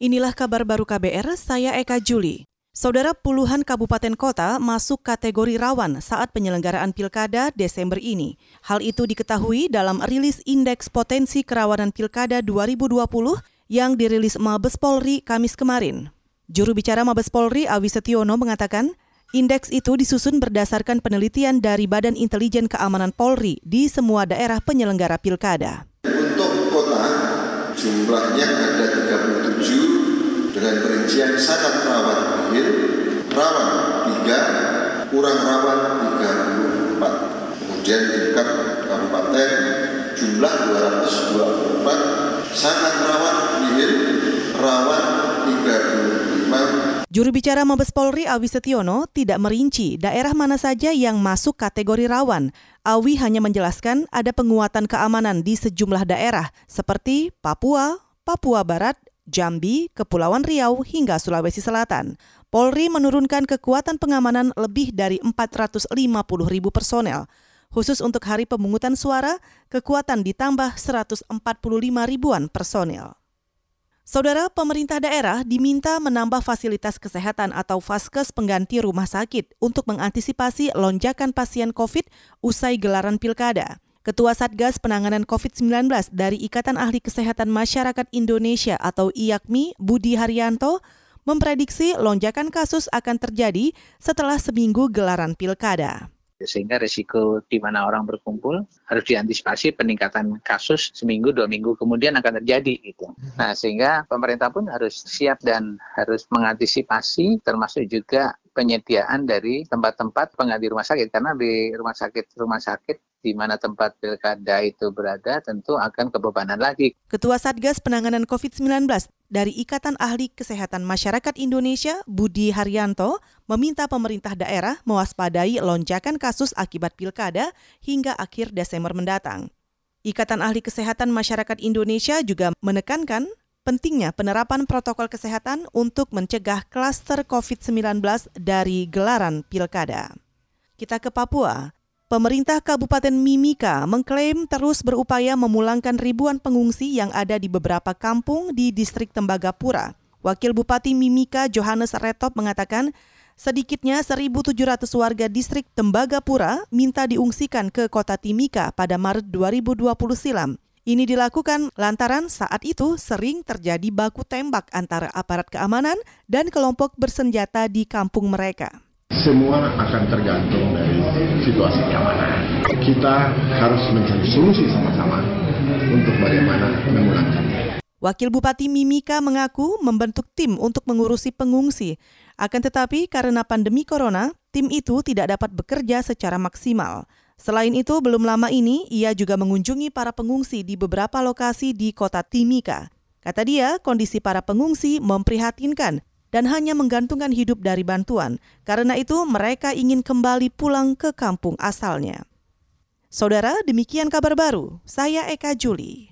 Inilah kabar baru KBR, saya Eka Juli. Saudara puluhan kabupaten kota masuk kategori rawan saat penyelenggaraan pilkada Desember ini. Hal itu diketahui dalam rilis Indeks Potensi Kerawanan Pilkada 2020 yang dirilis Mabes Polri Kamis kemarin. Juru bicara Mabes Polri Awi Setiono mengatakan, indeks itu disusun berdasarkan penelitian dari Badan Intelijen Keamanan Polri di semua daerah penyelenggara pilkada. Untuk kota, jumlahnya ada 37 dengan perincian sangat rawan nihil, rawan 3, kurang rawan 34. Kemudian tingkat kabupaten jumlah 224, sangat rawan nihil, rawan 35. Juru bicara Mabes Polri Awi Setiono tidak merinci daerah mana saja yang masuk kategori rawan. Awi hanya menjelaskan ada penguatan keamanan di sejumlah daerah seperti Papua, Papua Barat, Jambi, Kepulauan Riau, hingga Sulawesi Selatan. Polri menurunkan kekuatan pengamanan lebih dari 450 ribu personel. Khusus untuk hari pemungutan suara, kekuatan ditambah 145 ribuan personel. Saudara pemerintah daerah diminta menambah fasilitas kesehatan atau vaskes pengganti rumah sakit untuk mengantisipasi lonjakan pasien COVID usai gelaran pilkada. Ketua Satgas Penanganan COVID-19 dari Ikatan Ahli Kesehatan Masyarakat Indonesia atau IAKMI, Budi Haryanto, memprediksi lonjakan kasus akan terjadi setelah seminggu gelaran pilkada sehingga risiko di mana orang berkumpul harus diantisipasi peningkatan kasus seminggu dua minggu kemudian akan terjadi gitu. Nah sehingga pemerintah pun harus siap dan harus mengantisipasi termasuk juga penyediaan dari tempat-tempat pengganti rumah sakit karena di rumah sakit rumah sakit di mana tempat pilkada itu berada tentu akan kebebanan lagi. Ketua Satgas Penanganan COVID-19 dari Ikatan Ahli Kesehatan Masyarakat Indonesia, Budi Haryanto, meminta pemerintah daerah mewaspadai lonjakan kasus akibat pilkada hingga akhir Desember mendatang. Ikatan Ahli Kesehatan Masyarakat Indonesia juga menekankan pentingnya penerapan protokol kesehatan untuk mencegah klaster COVID-19 dari gelaran pilkada. Kita ke Papua. Pemerintah Kabupaten Mimika mengklaim terus berupaya memulangkan ribuan pengungsi yang ada di beberapa kampung di distrik Tembagapura. Wakil Bupati Mimika Johannes Retop mengatakan sedikitnya 1.700 warga distrik Tembagapura minta diungsikan ke kota Timika pada Maret 2020 silam. Ini dilakukan lantaran saat itu sering terjadi baku tembak antara aparat keamanan dan kelompok bersenjata di kampung mereka semua akan tergantung dari situasi keamanan. Kita harus mencari solusi sama-sama untuk bagaimana memulangkannya. Wakil Bupati Mimika mengaku membentuk tim untuk mengurusi pengungsi. Akan tetapi karena pandemi corona, tim itu tidak dapat bekerja secara maksimal. Selain itu, belum lama ini ia juga mengunjungi para pengungsi di beberapa lokasi di kota Timika. Kata dia, kondisi para pengungsi memprihatinkan dan hanya menggantungkan hidup dari bantuan. Karena itu, mereka ingin kembali pulang ke kampung asalnya. Saudara, demikian kabar baru. Saya Eka Juli.